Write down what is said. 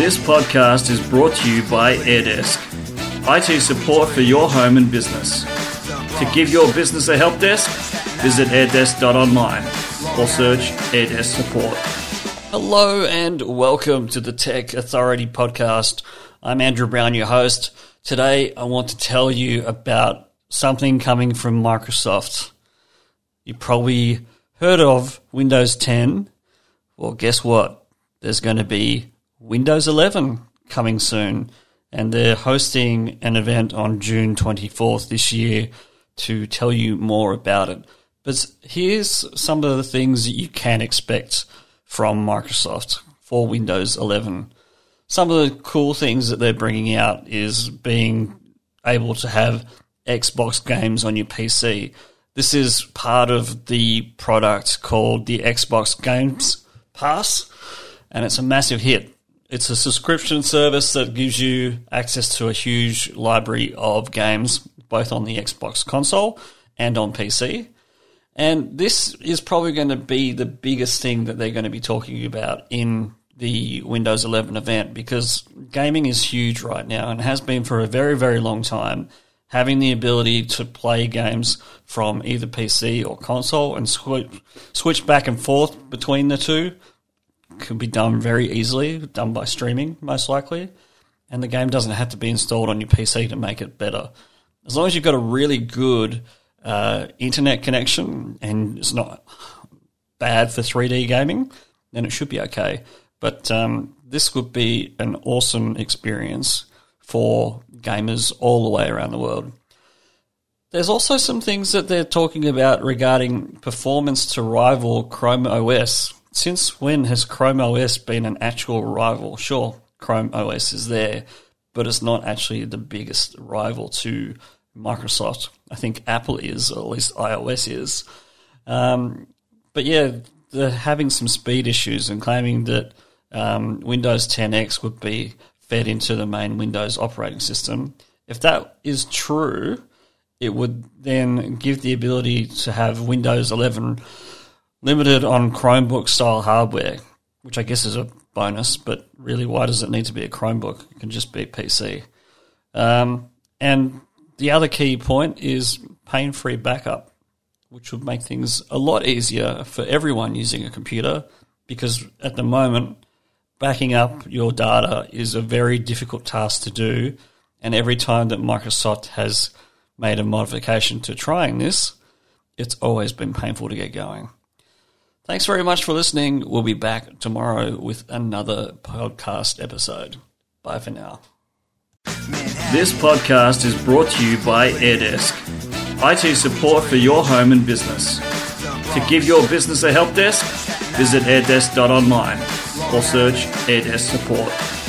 This podcast is brought to you by AirDesk, IT support for your home and business. To give your business a help desk, visit airdesk.online or search AirDesk support. Hello and welcome to the Tech Authority podcast. I'm Andrew Brown, your host. Today I want to tell you about something coming from Microsoft. You probably heard of Windows 10. Well, guess what? There's going to be Windows 11 coming soon, and they're hosting an event on June 24th this year to tell you more about it. But here's some of the things that you can expect from Microsoft for Windows 11. Some of the cool things that they're bringing out is being able to have Xbox games on your PC. This is part of the product called the Xbox Games Pass, and it's a massive hit. It's a subscription service that gives you access to a huge library of games, both on the Xbox console and on PC. And this is probably going to be the biggest thing that they're going to be talking about in the Windows 11 event because gaming is huge right now and has been for a very, very long time. Having the ability to play games from either PC or console and switch, switch back and forth between the two can be done very easily, done by streaming, most likely. And the game doesn't have to be installed on your PC to make it better. As long as you've got a really good uh, internet connection and it's not bad for 3D gaming, then it should be okay. But um, this would be an awesome experience for gamers all the way around the world. There's also some things that they're talking about regarding performance to rival Chrome OS. Since when has Chrome OS been an actual rival? Sure, Chrome OS is there, but it's not actually the biggest rival to Microsoft. I think Apple is, or at least iOS is. Um, but yeah, they're having some speed issues and claiming that um, Windows 10X would be fed into the main Windows operating system. If that is true, it would then give the ability to have Windows 11 limited on Chromebook style hardware, which I guess is a bonus, but really, why does it need to be a Chromebook? It can just be PC. Um, and the other key point is pain free backup, which would make things a lot easier for everyone using a computer because at the moment, backing up your data is a very difficult task to do. And every time that Microsoft has made a modification to trying this, it's always been painful to get going. Thanks very much for listening. We'll be back tomorrow with another podcast episode. Bye for now. This podcast is brought to you by AirDesk, IT support for your home and business. To give your business a help desk, visit airdesk.online or search AirDesk support.